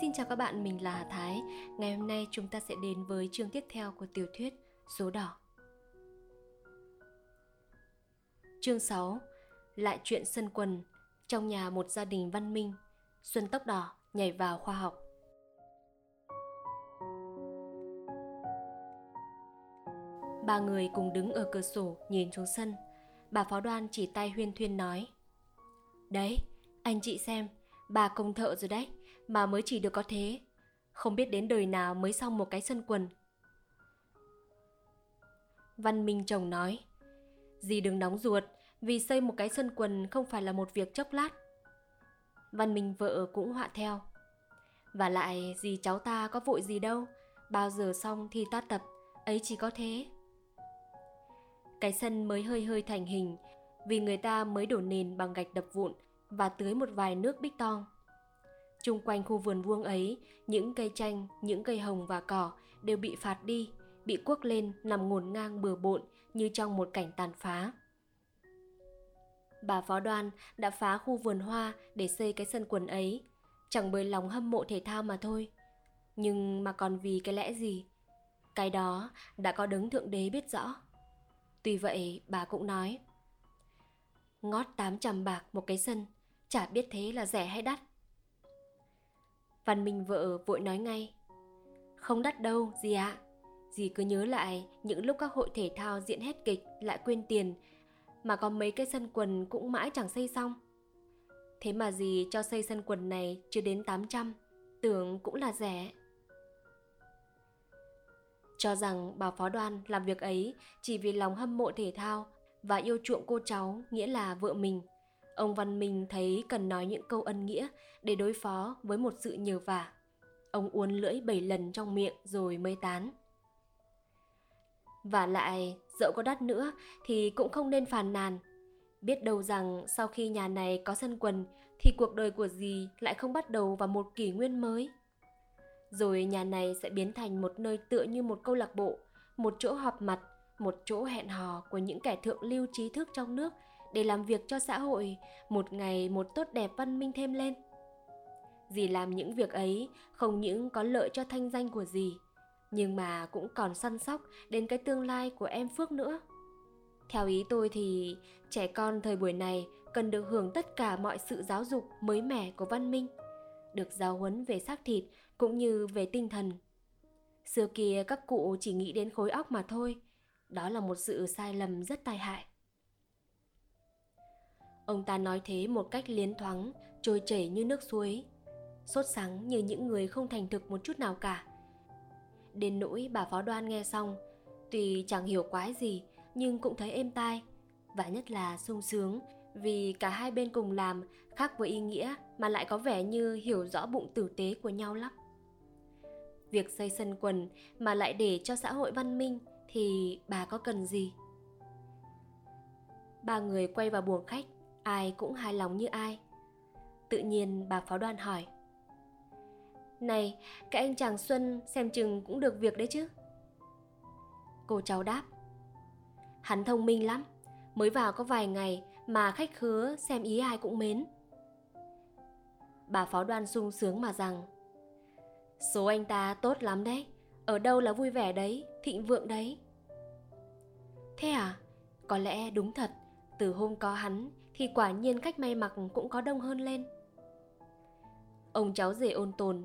Xin chào các bạn, mình là Hà Thái. Ngày hôm nay chúng ta sẽ đến với chương tiếp theo của tiểu thuyết Số Đỏ. Chương 6 Lại chuyện sân quần Trong nhà một gia đình văn minh Xuân tóc đỏ nhảy vào khoa học Ba người cùng đứng ở cửa sổ nhìn xuống sân Bà phó đoan chỉ tay huyên thuyên nói Đấy, anh chị xem, bà công thợ rồi đấy mà mới chỉ được có thế. Không biết đến đời nào mới xong một cái sân quần. Văn Minh chồng nói, dì đừng nóng ruột, vì xây một cái sân quần không phải là một việc chốc lát. Văn Minh vợ cũng họa theo. Và lại dì cháu ta có vội gì đâu, bao giờ xong thì ta tập, ấy chỉ có thế. Cái sân mới hơi hơi thành hình, vì người ta mới đổ nền bằng gạch đập vụn và tưới một vài nước bích tong. Trung quanh khu vườn vuông ấy, những cây chanh, những cây hồng và cỏ đều bị phạt đi, bị cuốc lên nằm ngổn ngang bừa bộn như trong một cảnh tàn phá. Bà phó đoan đã phá khu vườn hoa để xây cái sân quần ấy, chẳng bởi lòng hâm mộ thể thao mà thôi. Nhưng mà còn vì cái lẽ gì? Cái đó đã có đấng thượng đế biết rõ. Tuy vậy bà cũng nói Ngót 800 bạc một cái sân Chả biết thế là rẻ hay đắt Văn Minh vợ vội nói ngay. Không đắt đâu, dì ạ. À. Dì cứ nhớ lại, những lúc các hội thể thao diễn hết kịch lại quên tiền, Mà có mấy cái sân quần cũng mãi chẳng xây xong. Thế mà dì cho xây sân quần này chưa đến 800 Tưởng cũng là rẻ. Cho rằng bà phó đoan làm việc ấy chỉ vì lòng hâm mộ thể thao và yêu chuộng cô cháu, nghĩa là vợ mình. Ông Văn Minh thấy cần nói những câu ân nghĩa để đối phó với một sự nhờ vả. Ông uốn lưỡi bảy lần trong miệng rồi mới tán. Và lại, dẫu có đắt nữa thì cũng không nên phàn nàn. Biết đâu rằng sau khi nhà này có sân quần thì cuộc đời của dì lại không bắt đầu vào một kỷ nguyên mới. Rồi nhà này sẽ biến thành một nơi tựa như một câu lạc bộ, một chỗ họp mặt, một chỗ hẹn hò của những kẻ thượng lưu trí thức trong nước để làm việc cho xã hội, một ngày một tốt đẹp văn minh thêm lên. Dì làm những việc ấy, không những có lợi cho thanh danh của dì, nhưng mà cũng còn săn sóc đến cái tương lai của em phước nữa. Theo ý tôi thì, trẻ con thời buổi này cần được hưởng tất cả mọi sự giáo dục mới mẻ của văn minh, được giáo huấn về xác thịt cũng như về tinh thần. Xưa kia các cụ chỉ nghĩ đến khối óc mà thôi, đó là một sự sai lầm rất tai hại. Ông ta nói thế một cách liến thoáng, trôi chảy như nước suối. Sốt sắng như những người không thành thực một chút nào cả. Đến nỗi bà phó đoan nghe xong, tuy chẳng hiểu quái gì nhưng cũng thấy êm tai và nhất là sung sướng vì cả hai bên cùng làm khác với ý nghĩa mà lại có vẻ như hiểu rõ bụng tử tế của nhau lắm. Việc xây sân quần mà lại để cho xã hội văn minh thì bà có cần gì? Ba người quay vào buồng khách ai cũng hài lòng như ai. Tự nhiên bà phó Đoàn hỏi, này, cái anh chàng xuân xem chừng cũng được việc đấy chứ? Cô cháu đáp, hắn thông minh lắm, mới vào có vài ngày mà khách khứa xem ý ai cũng mến. Bà phó đoan sung sướng mà rằng, số anh ta tốt lắm đấy, ở đâu là vui vẻ đấy, thịnh vượng đấy. Thế à? Có lẽ đúng thật, từ hôm có hắn thì quả nhiên cách may mặc cũng có đông hơn lên. Ông cháu rể ôn tồn.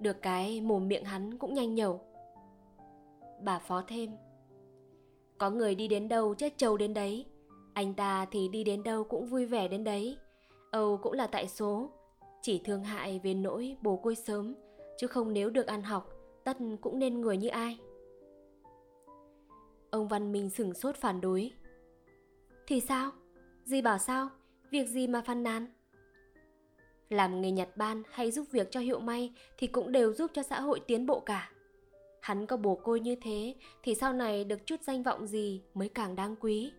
Được cái mồm miệng hắn cũng nhanh nhẩu. Bà phó thêm. Có người đi đến đâu chết trâu đến đấy. Anh ta thì đi đến đâu cũng vui vẻ đến đấy. Âu cũng là tại số. Chỉ thương hại về nỗi bồ côi sớm, chứ không nếu được ăn học, tất cũng nên người như ai. Ông văn minh sửng sốt phản đối. Thì sao? Dì bảo sao? Việc gì mà phàn nàn? Làm nghề nhặt ban hay giúp việc cho hiệu may thì cũng đều giúp cho xã hội tiến bộ cả. Hắn có bồ côi như thế thì sau này được chút danh vọng gì mới càng đáng quý.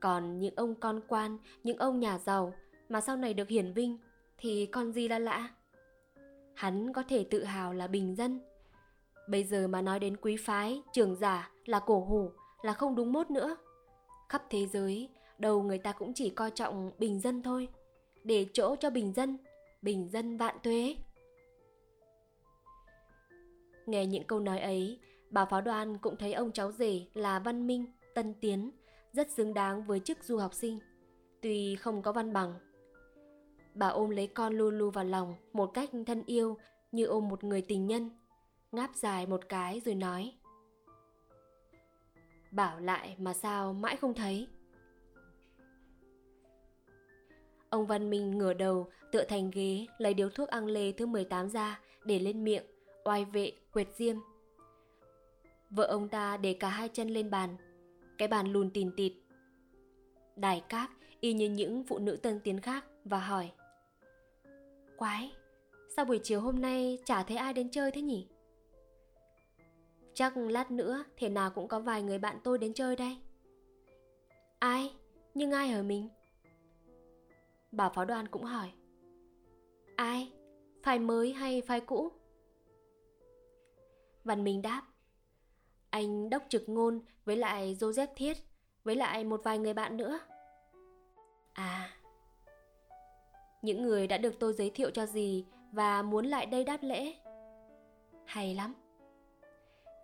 Còn những ông con quan, những ông nhà giàu mà sau này được hiển vinh thì còn gì là lạ. Hắn có thể tự hào là bình dân. Bây giờ mà nói đến quý phái, trường giả là cổ hủ là không đúng mốt nữa. Khắp thế giới, đầu người ta cũng chỉ coi trọng bình dân thôi để chỗ cho bình dân bình dân vạn tuế Nghe những câu nói ấy, bà pháo đoan cũng thấy ông cháu rể là Văn Minh, Tân Tiến, rất xứng đáng với chức du học sinh, tuy không có văn bằng. Bà ôm lấy con Lulu vào lòng một cách thân yêu như ôm một người tình nhân, ngáp dài một cái rồi nói. Bảo lại mà sao mãi không thấy. Ông Văn Minh ngửa đầu, tựa thành ghế, lấy điếu thuốc ăn lê thứ 18 ra để lên miệng, oai vệ, quệt diêm. Vợ ông ta để cả hai chân lên bàn, cái bàn lùn tìn tịt. Đài các y như những phụ nữ tân tiến khác và hỏi. Quái, sao buổi chiều hôm nay chả thấy ai đến chơi thế nhỉ? Chắc lát nữa thế nào cũng có vài người bạn tôi đến chơi đây. Ai? Nhưng ai ở mình? Bà phó đoàn cũng hỏi. Ai? Phai mới hay phai cũ? Văn Minh đáp. Anh Đốc Trực Ngôn với lại Joseph Thiết với lại một vài người bạn nữa. À, những người đã được tôi giới thiệu cho gì và muốn lại đây đáp lễ. Hay lắm.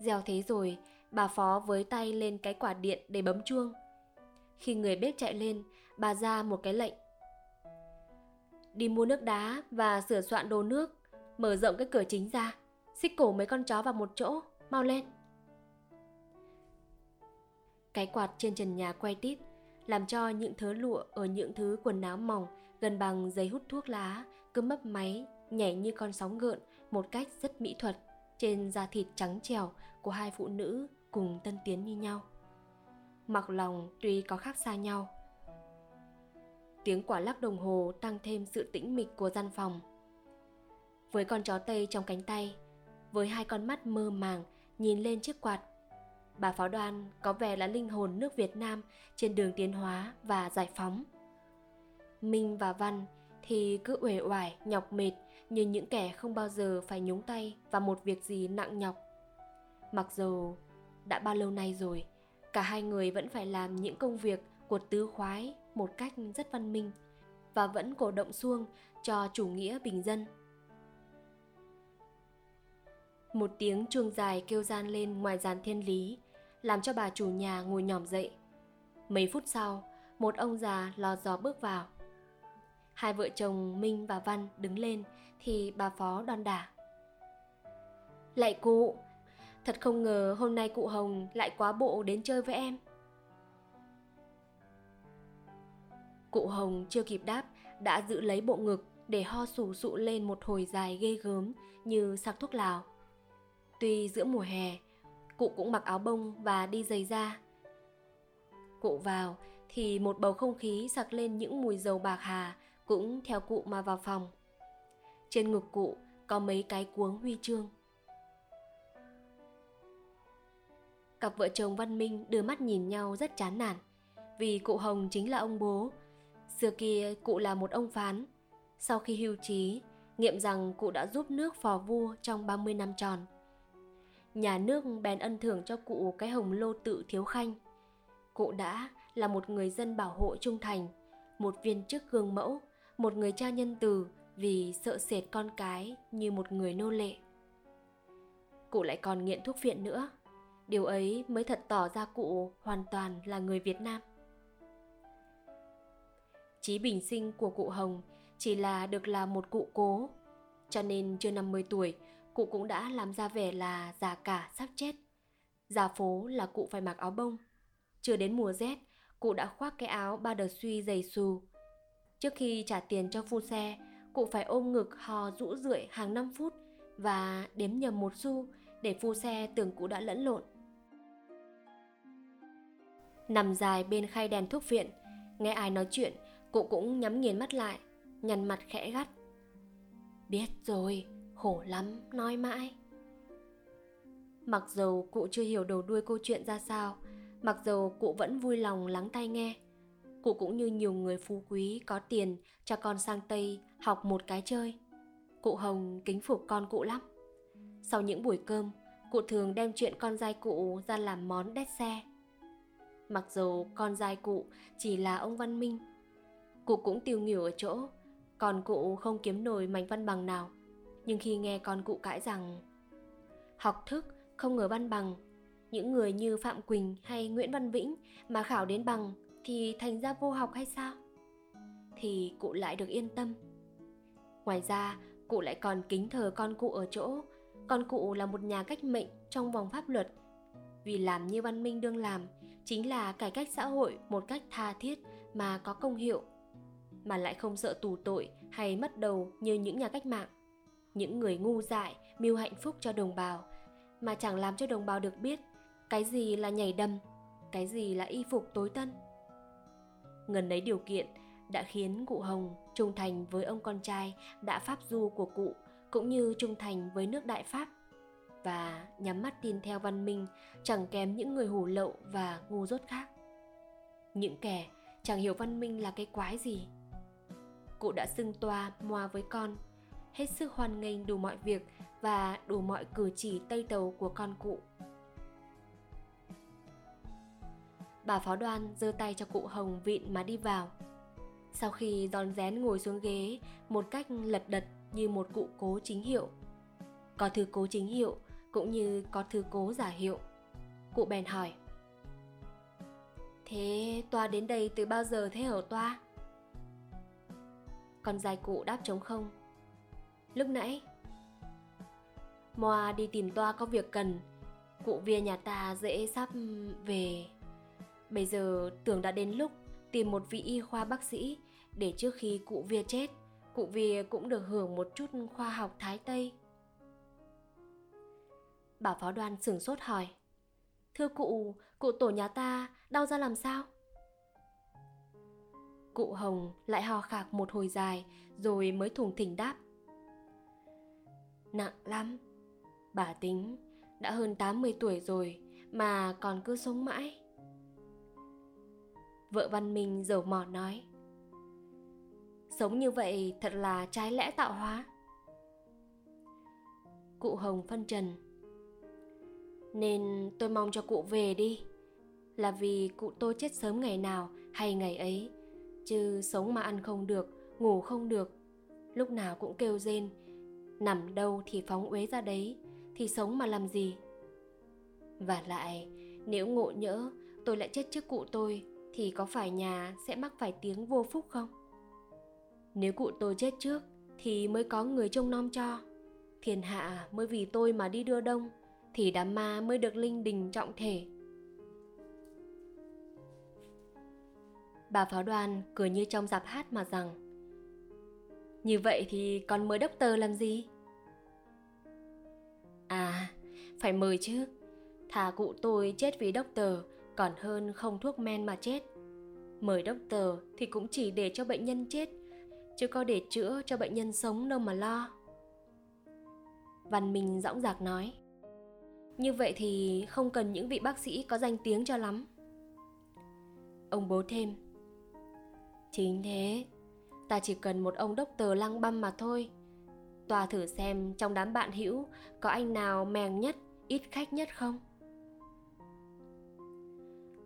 Gieo thế rồi, bà phó với tay lên cái quả điện để bấm chuông. Khi người bếp chạy lên, bà ra một cái lệnh. Đi mua nước đá và sửa soạn đồ nước, mở rộng cái cửa chính ra, xích cổ mấy con chó vào một chỗ, mau lên. Cái quạt trên trần nhà quay tít, làm cho những thớ lụa ở những thứ quần áo mỏng gần bằng giấy hút thuốc lá cứ mấp máy nhảy như con sóng gợn một cách rất mỹ thuật trên da thịt trắng trẻo của hai phụ nữ cùng tân tiến như nhau. Mặc lòng tuy có khác xa nhau. Tiếng quả lắc đồng hồ tăng thêm sự tĩnh mịch của gian phòng. Với con chó tây trong cánh tay, với hai con mắt mơ màng nhìn lên chiếc quạt, bà pháo đoan có vẻ là linh hồn nước Việt Nam trên đường tiến hóa và giải phóng. Minh và Văn thì cứ uể oải nhọc mệt như những kẻ không bao giờ phải nhúng tay vào một việc gì nặng nhọc. Mặc dù đã bao lâu nay rồi, cả hai người vẫn phải làm những công việc của tứ khoái một cách rất văn minh và vẫn cổ động xuông cho chủ nghĩa bình dân. Một tiếng chuông dài kêu gian lên ngoài dàn thiên lý, làm cho bà chủ nhà ngồi nhòm dậy. Mấy phút sau, một ông già lò dò bước vào. Hai vợ chồng Minh và Văn đứng lên thì bà phó đon đả. Lại cụ, thật không ngờ hôm nay cụ Hồng lại quá bộ đến chơi với em. Cụ Hồng chưa kịp đáp đã giữ lấy bộ ngực để ho sù sụ lên một hồi dài ghê gớm như sạc thuốc lào. Tuy giữa mùa hè, cụ cũng mặc áo bông và đi giày da. Cụ vào thì một bầu không khí sặc lên những mùi dầu bạc hà cũng theo cụ mà vào phòng. Trên ngực cụ có mấy cái cuống huy chương. Cặp vợ chồng Văn Minh đưa mắt nhìn nhau rất chán nản, vì cụ Hồng chính là ông bố. Xưa kia cụ là một ông phán. Sau khi hưu trí, nghiệm rằng cụ đã giúp nước phò vua trong 30 năm tròn. Nhà nước bèn ân thưởng cho cụ cái hồng lô tự thiếu khanh. Cụ đã là một người dân bảo hộ trung thành, một viên chức gương mẫu, một người cha nhân từ vì sợ sệt con cái như một người nô lệ. Cụ lại còn nghiện thuốc viện nữa. Điều ấy mới thật tỏ ra cụ hoàn toàn là người Việt Nam. Chí bình sinh của cụ Hồng chỉ là được là một cụ cố, cho nên chưa 50 tuổi, cụ cũng đã làm ra vẻ là già cả sắp chết. Già phố là cụ phải mặc áo bông. Chưa đến mùa rét, cụ đã khoác cái áo ba đờ suy dày xù. Trước khi trả tiền cho phu xe, cụ phải ôm ngực hò rũ rượi hàng 5 phút và đếm nhầm một xu để phu xe tưởng cụ đã lẫn lộn. Nằm dài bên khay đèn thuốc viện, nghe ai nói chuyện, cụ cũng nhắm nghiền mắt lại, nhăn mặt khẽ gắt. Biết rồi, khổ lắm, nói mãi. Mặc dầu cụ chưa hiểu đầu đuôi câu chuyện ra sao, mặc dầu cụ vẫn vui lòng lắng tai nghe, cụ cũng như nhiều người phú quý có tiền cho con sang Tây học một cái chơi. Cụ Hồng kính phục con cụ lắm. Sau những buổi cơm, cụ thường đem chuyện con giai cụ ra làm món đét xe. Mặc dù con giai cụ chỉ là ông Văn Minh, cụ cũng tiêu nghỉu ở chỗ, còn cụ không kiếm nổi mảnh văn bằng nào. Nhưng khi nghe con cụ cãi rằng học thức không ngờ văn bằng những người như phạm quỳnh hay nguyễn văn vĩnh mà khảo đến bằng thì thành ra vô học hay sao? Thì cụ lại được yên tâm. Ngoài ra cụ lại còn kính thờ con cụ ở chỗ. Con cụ là một nhà cách mệnh trong vòng pháp luật. Vì làm như văn minh đương làm chính là cải cách xã hội một cách tha thiết mà có công hiệu mà lại không sợ tù tội hay mất đầu như những nhà cách mạng. Những người ngu dại mưu hạnh phúc cho đồng bào, mà chẳng làm cho đồng bào được biết cái gì là nhảy đầm, cái gì là y phục tối tân. Ngần ấy điều kiện đã khiến cụ hồng trung thành với ông con trai đã pháp du của cụ, cũng như trung thành với nước đại pháp. Và nhắm mắt tin theo văn minh chẳng kém những người hủ lậu và ngu dốt khác. Những kẻ chẳng hiểu văn minh là cái quái gì cụ đã xưng toa, moa với con. Hết sức hoan nghênh đủ mọi việc và đủ mọi cử chỉ tây tàu của con cụ. Bà phó đoan giơ tay cho cụ hồng vịn mà đi vào. Sau khi giòn rén ngồi xuống ghế, một cách lật đật như một cụ cố chính hiệu. Có thứ cố chính hiệu cũng như có thứ cố giả hiệu. Cụ bèn hỏi, thế toa đến đây từ bao giờ thế hở toa? Con dài cụ đáp trống không. Lúc nãy moa đi tìm toa có việc cần. Cụ via nhà ta dễ sắp về. Bây giờ tưởng đã đến lúc tìm một vị y khoa bác sĩ để trước khi cụ via chết cụ via cũng được hưởng một chút khoa học thái tây. Bà phó đoan sửng sốt hỏi Thưa cụ, cụ tổ nhà ta đau ra làm sao? Cụ Hồng lại hò khạc một hồi dài, rồi mới thùng thỉnh đáp. Nặng lắm. Bà tính, đã hơn 80 tuổi rồi, mà còn cứ sống mãi. Vợ Văn Minh dầu mỏ nói. Sống như vậy thật là trái lẽ tạo hóa. Cụ Hồng phân trần. Nên tôi mong cho cụ về đi. Là vì cụ tôi chết sớm ngày nào hay ngày ấy chứ sống mà ăn không được, ngủ không được. Lúc nào cũng kêu rên, nằm đâu thì phóng uế ra đấy, thì sống mà làm gì? Và lại, nếu ngộ nhỡ tôi lại chết trước cụ tôi, thì có phải nhà sẽ mắc phải tiếng vô phúc không? Nếu cụ tôi chết trước, thì mới có người trông nom cho. Thiên hạ mới vì tôi mà đi đưa đông, thì đám ma mới được linh đình trọng thể. Bà pháo đoàn cười như trong dạp hát mà rằng, như vậy thì còn mời đốc tờ làm gì? À phải mời chứ. Thà cụ tôi chết vì đốc tờ còn hơn không thuốc men mà chết. Mời đốc tờ thì cũng chỉ để cho bệnh nhân chết, chứ có để chữa cho bệnh nhân sống đâu mà lo. Văn minh dõng dạc nói, như vậy thì không cần những vị bác sĩ có danh tiếng cho lắm. Ông bố thêm chính thế ta chỉ cần một ông đốc tờ lăng băm mà thôi tòa thử xem trong đám bạn hữu có anh nào mèng nhất ít khách nhất không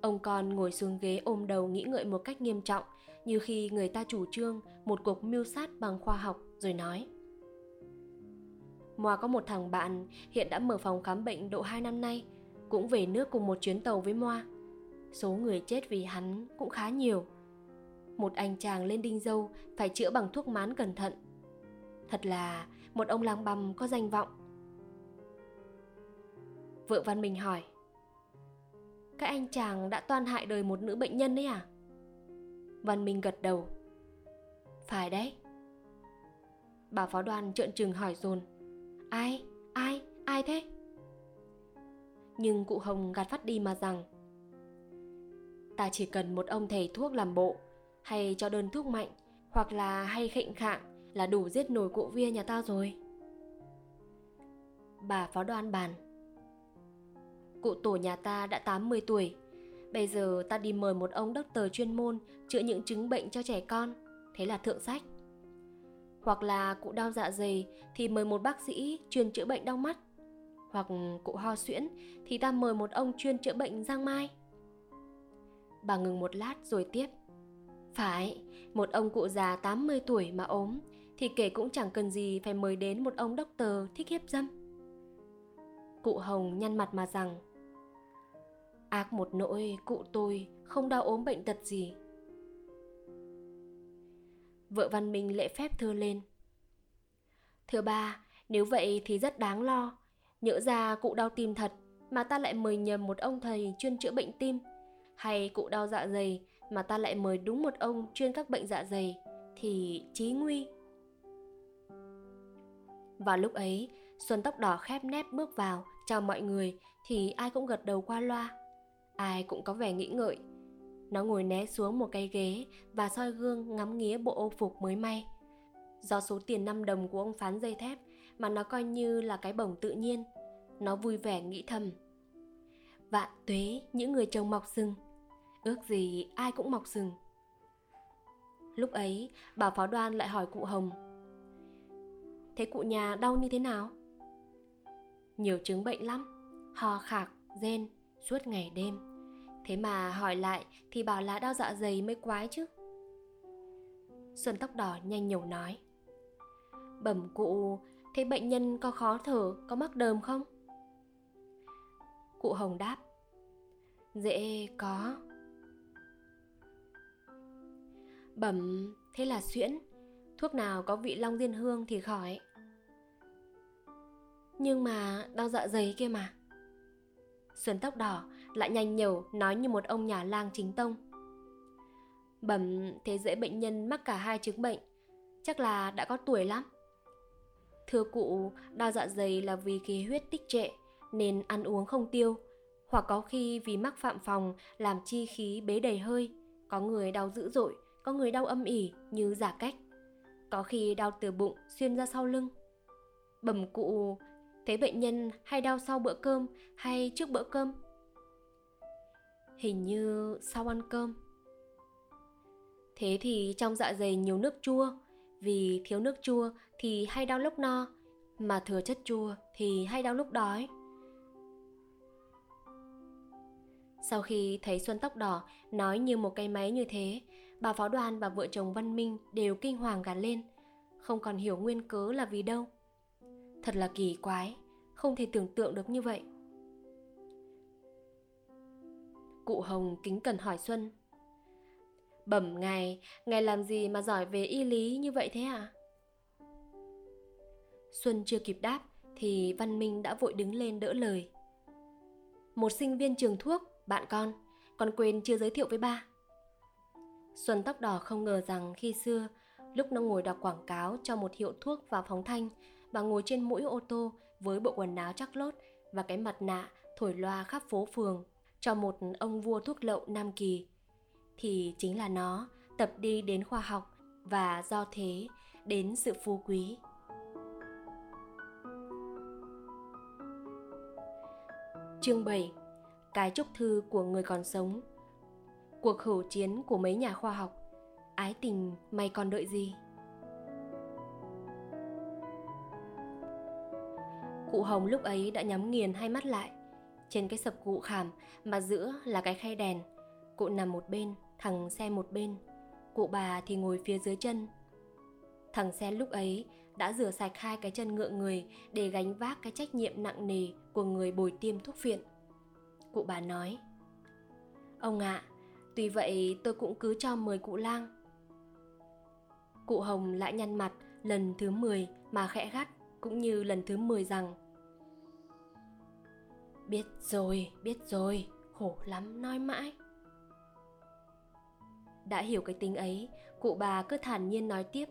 ông con ngồi xuống ghế ôm đầu nghĩ ngợi một cách nghiêm trọng như khi người ta chủ trương một cuộc mưu sát bằng khoa học rồi nói Moa có một thằng bạn hiện đã mở phòng khám bệnh độ 2 năm nay, cũng về nước cùng một chuyến tàu với Moa. Số người chết vì hắn cũng khá nhiều. Một anh chàng lên đinh dâu, phải chữa bằng thuốc mán cẩn thận. Thật là, một ông lang băm có danh vọng. Vợ Văn Minh hỏi, Các anh chàng đã toan hại đời một nữ bệnh nhân đấy à? Văn Minh gật đầu, Phải đấy Bà phó đoan trợn trừng hỏi dồn, Ai? Ai? Ai thế? Nhưng cụ Hồng gạt phát đi mà rằng, Ta chỉ cần một ông thầy thuốc làm bộ hay cho đơn thuốc mạnh, Hoặc là hay khệnh khạng Là đủ giết nổi cụ via nhà ta rồi. Bà phó đoan bàn. Cụ tổ nhà ta đã 80 tuổi, Bây giờ ta đi mời một ông đốc tờ chuyên môn Chữa những chứng bệnh cho trẻ con, Thế là thượng sách. Hoặc là cụ đau dạ dày thì mời một bác sĩ chuyên chữa bệnh đau mắt. Hoặc cụ ho suyễn thì ta mời một ông chuyên chữa bệnh giang mai. Bà ngừng một lát rồi tiếp phải một ông cụ già 80 tuổi mà ốm thì kể cũng chẳng cần gì phải mời đến một ông đốc tờ thích hiếp dâm. Cụ Hồng nhăn mặt mà rằng Ác một nỗi cụ tôi không đau ốm bệnh tật gì. Vợ Văn Minh lễ phép thưa lên Thưa ba, nếu vậy thì rất đáng lo. Nhỡ ra cụ đau tim thật Mà ta lại mời nhầm một ông thầy chuyên chữa bệnh tim. Hay cụ đau dạ dày mà ta lại mời đúng một ông chuyên các bệnh dạ dày, Thì chí nguy. Vào lúc ấy, Xuân tóc đỏ khép nép bước vào, Chào mọi người, Thì ai cũng gật đầu qua loa. Ai cũng có vẻ nghĩ ngợi. Nó ngồi né xuống một cái ghế Và soi gương ngắm nghía bộ ô phục mới may. Do số tiền 5 đồng của ông phán dây thép Mà nó coi như là cái bổng tự nhiên, Nó vui vẻ nghĩ thầm. Vạn tuế, những người trồng mọc rừng Ước gì ai cũng mọc rừng Lúc ấy bà pháo đoan lại hỏi cụ Hồng. Thế cụ nhà đau như thế nào? Nhiều chứng bệnh lắm Ho khạc, rên, suốt ngày đêm. Thế mà hỏi lại thì bảo là đau dạ dày mới quái chứ. Xuân tóc đỏ nhanh nhẩu nói. Bẩm cụ, thế bệnh nhân có khó thở, có mắc đờm không? Cụ Hồng đáp. Dễ có. Bẩm, thế là xuyễn. Thuốc nào có vị long diên hương thì khỏi. Nhưng mà đau dạ dày kia mà. Xuân tóc đỏ lại nhanh nhẩu nói như một ông nhà lang chính tông. Bẩm thế dễ bệnh nhân mắc cả hai chứng bệnh. Chắc là đã có tuổi lắm. Thưa cụ, đau dạ dày là vì khí huyết tích trệ nên ăn uống không tiêu, hoặc có khi vì mắc phạm phòng làm chi khí bế đầy hơi, có người đau dữ dội, có người đau âm ỉ như giả cách, có khi đau từ bụng xuyên ra sau lưng. Bẩm cụ, thấy bệnh nhân hay đau sau bữa cơm hay trước bữa cơm? Hình như sau ăn cơm. Thế thì trong dạ dày nhiều nước chua, vì thiếu nước chua thì hay đau lúc no, mà thừa chất chua thì hay đau lúc đói. Sau khi thấy Xuân tóc đỏ nói như một cây máy như thế, bà pháo đoàn và vợ chồng Văn Minh đều kinh hoàng gạt lên, không còn hiểu nguyên cớ là vì đâu. Thật là kỳ quái, không thể tưởng tượng được như vậy. Cụ Hồng kính cẩn hỏi Xuân Bẩm ngài, ngài làm gì mà giỏi về y lý như vậy thế à? Xuân chưa kịp đáp thì Văn Minh đã vội đứng lên đỡ lời. Một sinh viên trường thuốc, bạn con, con quên chưa giới thiệu với ba. Xuân tóc đỏ không ngờ rằng khi xưa, lúc nó ngồi đọc quảng cáo cho một hiệu thuốc vào phóng thanh, bà ngồi trên mũi ô tô với bộ quần áo chắc lốt và cái mặt nạ thổi loa khắp phố phường cho một ông vua thuốc lậu Nam Kỳ. Thì chính là nó tập đi đến khoa học và do thế đến sự phú quý. Chương 7 Cái chúc thư của người còn sống. Cuộc khẩu chiến của mấy nhà khoa học. Ái tình mày còn đợi gì? Cụ Hồng lúc ấy đã nhắm nghiền hai mắt lại. Trên cái sập cụ khảm mà giữa là cái khay đèn Cụ nằm một bên thằng xe một bên. Cụ bà thì ngồi phía dưới chân. Thằng xe lúc ấy đã rửa sạch hai cái chân ngựa người để gánh vác cái trách nhiệm nặng nề của người bồi tiêm thuốc viện cụ bà nói ông ạ à, tuy vậy tôi cũng cứ cho mời cụ lang cụ hồng lại nhăn mặt lần thứ 10 mà khẽ gắt cũng như lần thứ 10 rằng Biết rồi, biết rồi, khổ lắm nói mãi đã hiểu cái tính ấy, cụ bà cứ thản nhiên nói tiếp.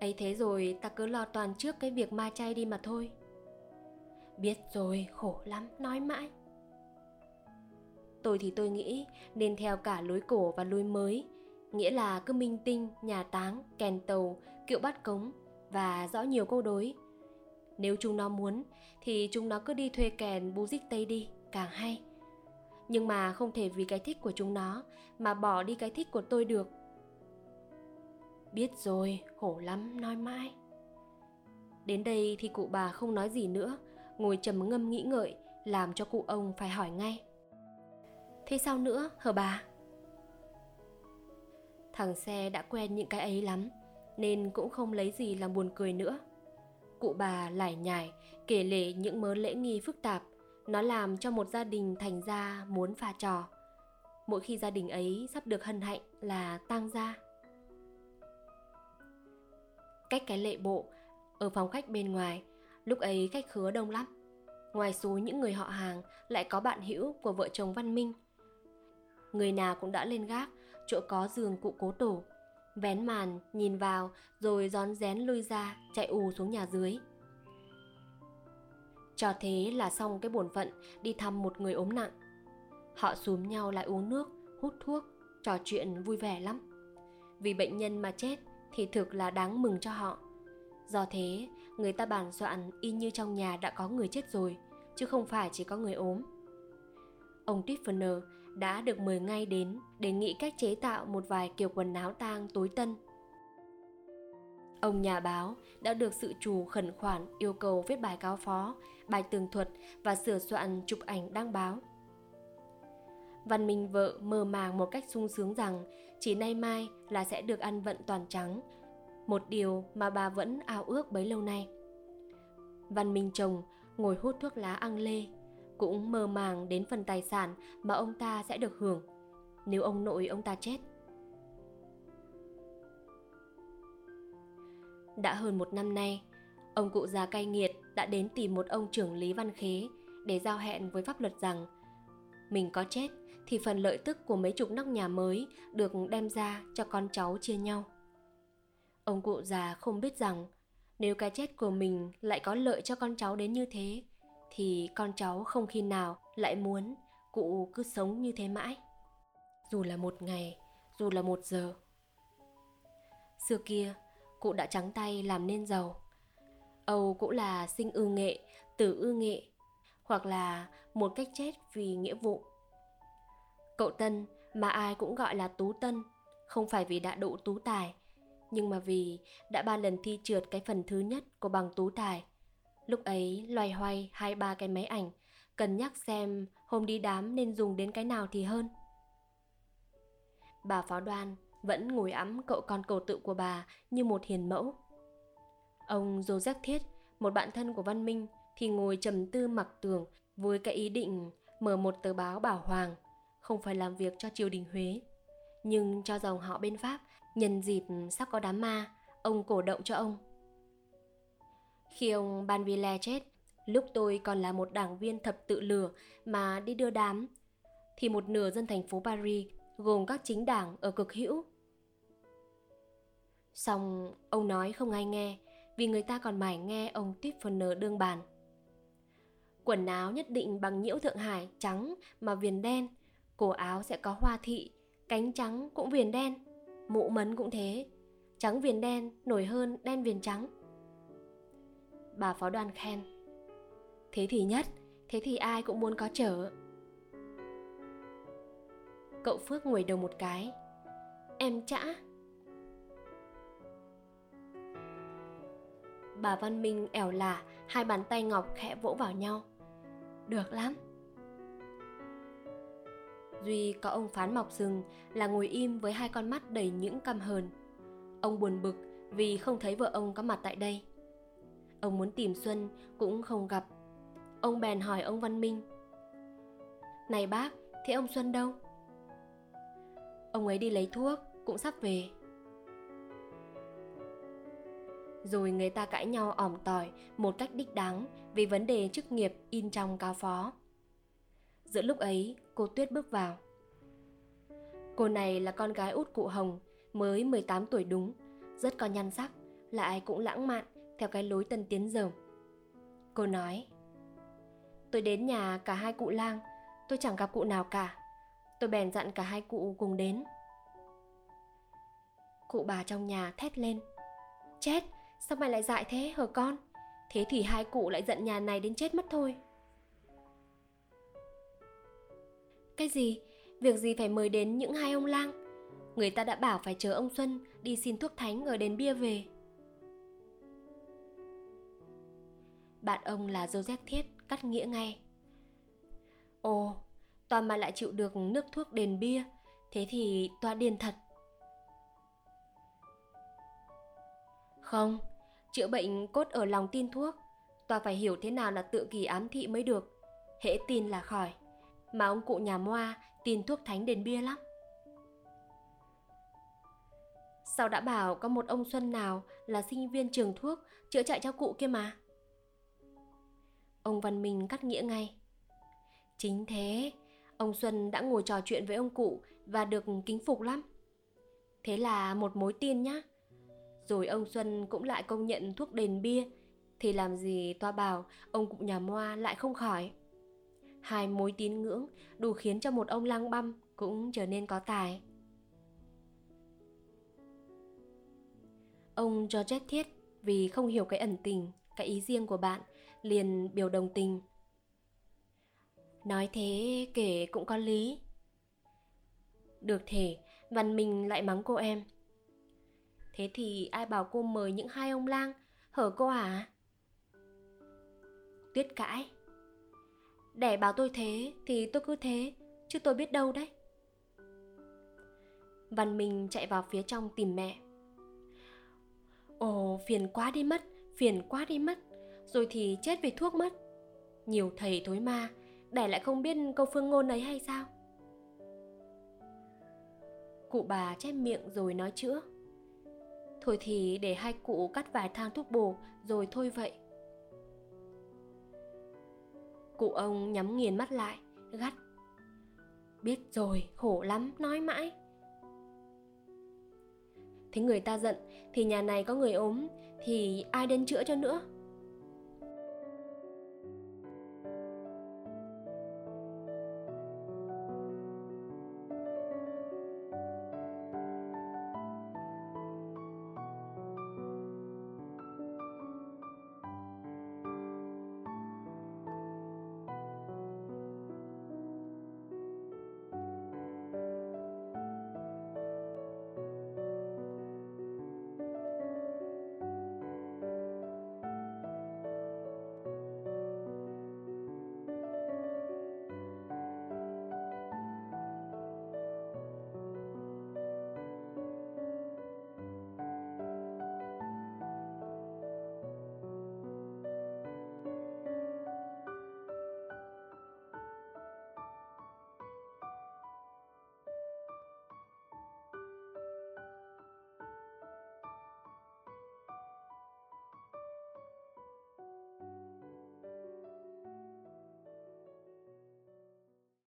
ấy thế rồi ta cứ lo toàn trước cái việc ma chay đi mà thôi. Biết rồi, khổ lắm, nói mãi. Tôi thì tôi nghĩ nên theo cả lối cổ và lối mới, nghĩa là cứ minh tinh, nhà táng, kèn tàu, kiệu bắt cống và rõ nhiều câu đối. Nếu chúng nó muốn thì chúng nó cứ đi thuê kèn bu dích tây đi, càng hay. Nhưng mà không thể vì cái thích của chúng nó mà bỏ đi cái thích của tôi được. Biết rồi khổ lắm nói mãi. Đến đây thì cụ bà không nói gì nữa ngồi trầm ngâm nghĩ ngợi làm cho cụ ông phải hỏi ngay thế sao nữa hờ bà thằng xe đã quen những cái ấy lắm nên cũng không lấy gì làm buồn cười nữa Cụ bà lải nhải, kể lể những mớ lễ nghi phức tạp. Nó làm cho một gia đình thành ra muốn pha trò. Mỗi khi gia đình ấy sắp được hân hạnh là tang gia. Cách cái lệ bộ, ở phòng khách bên ngoài, lúc ấy khách khứa đông lắm. Ngoài số những người họ hàng lại có bạn hữu của vợ chồng Văn Minh. Người nào cũng đã lên gác, chỗ có giường cụ cố tổ. Vén màn, nhìn vào, rồi rón rén lui ra, chạy ù xuống nhà dưới. Cho thế là xong cái bổn phận đi thăm một người ốm nặng. Họ xúm nhau lại uống nước, hút thuốc, trò chuyện vui vẻ lắm. Vì bệnh nhân mà chết thì thực là đáng mừng cho họ. Do thế, người ta bàn soạn y như trong nhà đã có người chết rồi, chứ không phải chỉ có người ốm. Ông Tiffany đã được mời ngay đến đề nghị cách chế tạo một vài kiểu quần áo tang tối tân. Ông nhà báo đã được sự chủ khẩn khoản yêu cầu viết bài cáo phó, bài tường thuật và sửa soạn chụp ảnh đăng báo. Văn Minh vợ mơ màng một cách sung sướng rằng chỉ nay mai là sẽ được ăn vận toàn trắng, một điều mà bà vẫn ao ước bấy lâu nay. Văn Minh chồng ngồi hút thuốc lá ăn lê, cũng mơ màng đến phần tài sản mà ông ta sẽ được hưởng nếu ông nội ông ta chết. Đã hơn một năm nay, ông cụ già cay nghiệt đã đến tìm một ông trưởng lý văn khế để giao hẹn với pháp luật rằng mình có chết thì phần lợi tức của mấy chục nóc nhà mới được đem ra cho con cháu chia nhau. Ông cụ già không biết rằng nếu cái chết của mình lại có lợi cho con cháu đến như thế thì con cháu không khi nào lại muốn cụ cứ sống như thế mãi. Dù là một ngày, dù là một giờ. Xưa kia, cụ đã trắng tay làm nên giàu. Âu cũng là sinh ư nghệ, tử ư nghệ, hoặc là một cách chết vì nghĩa vụ. Cậu Tân mà ai cũng gọi là Tú Tân, không phải vì đã đủ tú tài, nhưng mà vì đã ba lần thi trượt cái phần thứ nhất của bằng tú tài. Lúc ấy loay hoay hai ba cái máy ảnh, cần nhắc xem hôm đi đám nên dùng đến cái nào thì hơn. Bà pháo đoan vẫn ngồi ấm cậu con cầu tự của bà như một hiền mẫu. Ông Joseph Thiết, một bạn thân của Văn Minh, thì ngồi trầm tư mặc tường với cái ý định mở một tờ báo bảo hoàng, không phải làm việc cho triều đình Huế, nhưng cho dòng họ bên Pháp nhân dịp sắp có đám ma, ông cổ động cho ông. Khi ông Banville chết, lúc tôi còn là một đảng viên thập tự lửa mà đi đưa đám, thì một nửa dân thành phố Paris gồm các chính đảng ở cực hữu. Xong, ông nói không ai nghe, vì người ta còn mải nghe ông Tiffany đương bàn. Quần áo nhất định bằng nhiễu Thượng Hải trắng mà viền đen, cổ áo sẽ có hoa thị, cánh trắng cũng viền đen, mũ mấn cũng thế, trắng viền đen nổi hơn đen viền trắng. Bà phó đoàn khen. Thế thì nhất, thế thì ai cũng muốn có trở. Cậu Phước ngồi đầu một cái Em chã Bà Văn Minh ẻo lả Hai bàn tay ngọc khẽ vỗ vào nhau Được lắm Duy có ông Phán Mọc Rừng là ngồi im với hai con mắt đầy những căm hờn. Ông buồn bực vì không thấy vợ ông có mặt tại đây. Ông muốn tìm Xuân cũng không gặp. Ông bèn hỏi ông Văn Minh. Này bác, thế ông Xuân đâu? Ông ấy đi lấy thuốc, cũng sắp về. Rồi người ta cãi nhau ỏm tỏi một cách đích đáng vì vấn đề chức nghiệp in trong cao phó. Giữa lúc ấy, cô Tuyết bước vào. Cô này là con gái út cụ Hồng, mới 18 tuổi đúng, rất có nhan sắc, lại cũng lãng mạn theo cái lối tân tiến dởm. Cô nói, tôi đến nhà cả hai cụ lang, tôi chẳng gặp cụ nào cả. Tôi bèn dặn cả hai cụ cùng đến. Cụ bà trong nhà thét lên. Chết, sao mày lại dại thế hờ con? Thế thì hai cụ lại giận nhà này đến chết mất thôi. Cái gì? Việc gì phải mời đến những hai ông lang? Người ta đã bảo phải chờ ông Xuân đi xin thuốc thánh ở đền bia về. Bạn ông là Joseph Thiết cắt nghĩa ngay. Ồ, Toa mà lại chịu được nước thuốc đền bia Thế thì Toa điên thật. Không chữa bệnh cốt ở lòng tin thuốc toa phải hiểu thế nào là tự kỳ ám thị mới được. Hễ tin là khỏi mà ông cụ nhà moa tin thuốc thánh đền bia lắm. Sao đã bảo có một ông xuân nào là sinh viên trường thuốc chữa chạy cho cụ kia mà ông văn minh cắt nghĩa ngay. Chính thế, ông xuân đã ngồi trò chuyện với ông cụ và được kính phục lắm. Thế là một mối tin nhá. Rồi ông xuân cũng lại công nhận thuốc đền bia, thì làm gì toa bảo ông cụ nhà moa lại không khỏi. Hai mối tín ngưỡng đủ khiến cho một ông lang băm cũng trở nên có tài. Ông george thiết vì không hiểu cái ẩn tình, cái ý riêng của bạn liền biểu đồng tình. Nói thế kể cũng có lý. Được thể văn minh lại mắng cô em. Thế thì ai bảo cô mời những hai ông lang, hở cô à tuyết cãi. Để bảo tôi thế thì tôi cứ thế, chứ tôi biết đâu đấy. Văn minh chạy vào phía trong tìm mẹ. Ồ, phiền quá đi mất, phiền quá đi mất rồi thì chết vì thuốc mất. Nhiều thầy thối ma để lại không biết câu phương ngôn ấy hay sao? Cụ bà chép miệng rồi nói chữa. Thôi thì để hai cụ cắt vài thang thuốc bổ rồi thôi vậy. Cụ ông nhắm nghiền mắt lại, gắt. Biết rồi, khổ lắm, nói mãi. Thế người ta giận, thì nhà này có người ốm, thì ai đến chữa cho nữa?